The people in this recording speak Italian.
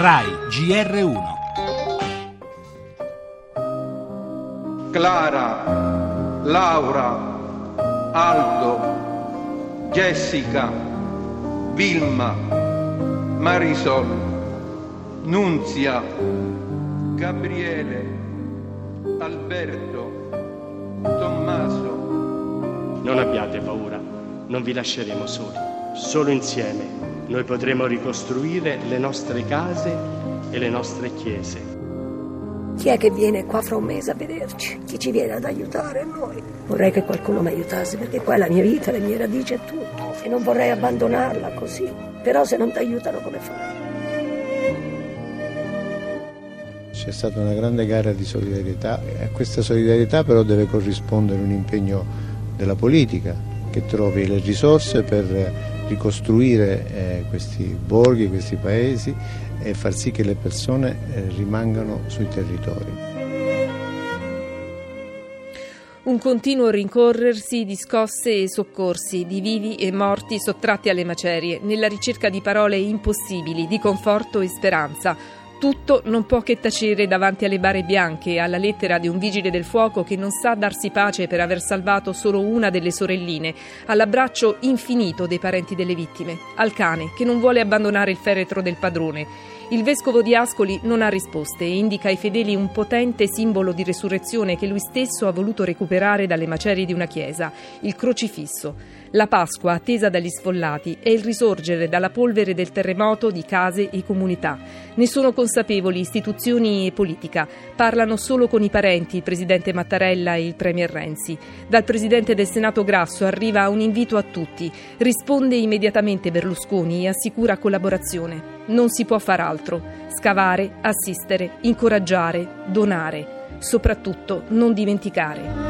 RAI GR1 Clara, Laura, Aldo, Jessica, Vilma, Marisol, Nunzia, Gabriele, Alberto, Tommaso. Non abbiate paura, non vi lasceremo soli. Solo insieme noi potremo ricostruire le nostre case e le nostre chiese. Chi è che viene qua fra un mese a vederci? Chi ci viene ad aiutare noi? Vorrei che qualcuno mi aiutasse perché qua è la mia vita, le mie radici e tutto. E non vorrei abbandonarla così. Però se non ti aiutano come fai? C'è stata una grande gara di solidarietà e a questa solidarietà però deve corrispondere un impegno della politica che trovi le risorse per ricostruire eh, questi borghi, questi paesi e far sì che le persone eh, rimangano sui territori. Un continuo rincorrersi di scosse e soccorsi, di vivi e morti sottratti alle macerie, nella ricerca di parole impossibili, di conforto e speranza tutto non può che tacere davanti alle bare bianche e alla lettera di un vigile del fuoco che non sa darsi pace per aver salvato solo una delle sorelline, all'abbraccio infinito dei parenti delle vittime, al cane che non vuole abbandonare il feretro del padrone. Il vescovo di Ascoli non ha risposte e indica ai fedeli un potente simbolo di resurrezione che lui stesso ha voluto recuperare dalle macerie di una chiesa, il crocifisso. La Pasqua, attesa dagli sfollati, è il risorgere dalla polvere del terremoto di case e comunità. Ne sono consapevoli istituzioni e politica. Parlano solo con i parenti, il presidente Mattarella e il premier Renzi. Dal presidente del Senato Grasso arriva un invito a tutti. Risponde immediatamente Berlusconi e assicura collaborazione. Non si può far altro. Scavare, assistere, incoraggiare, donare. Soprattutto non dimenticare.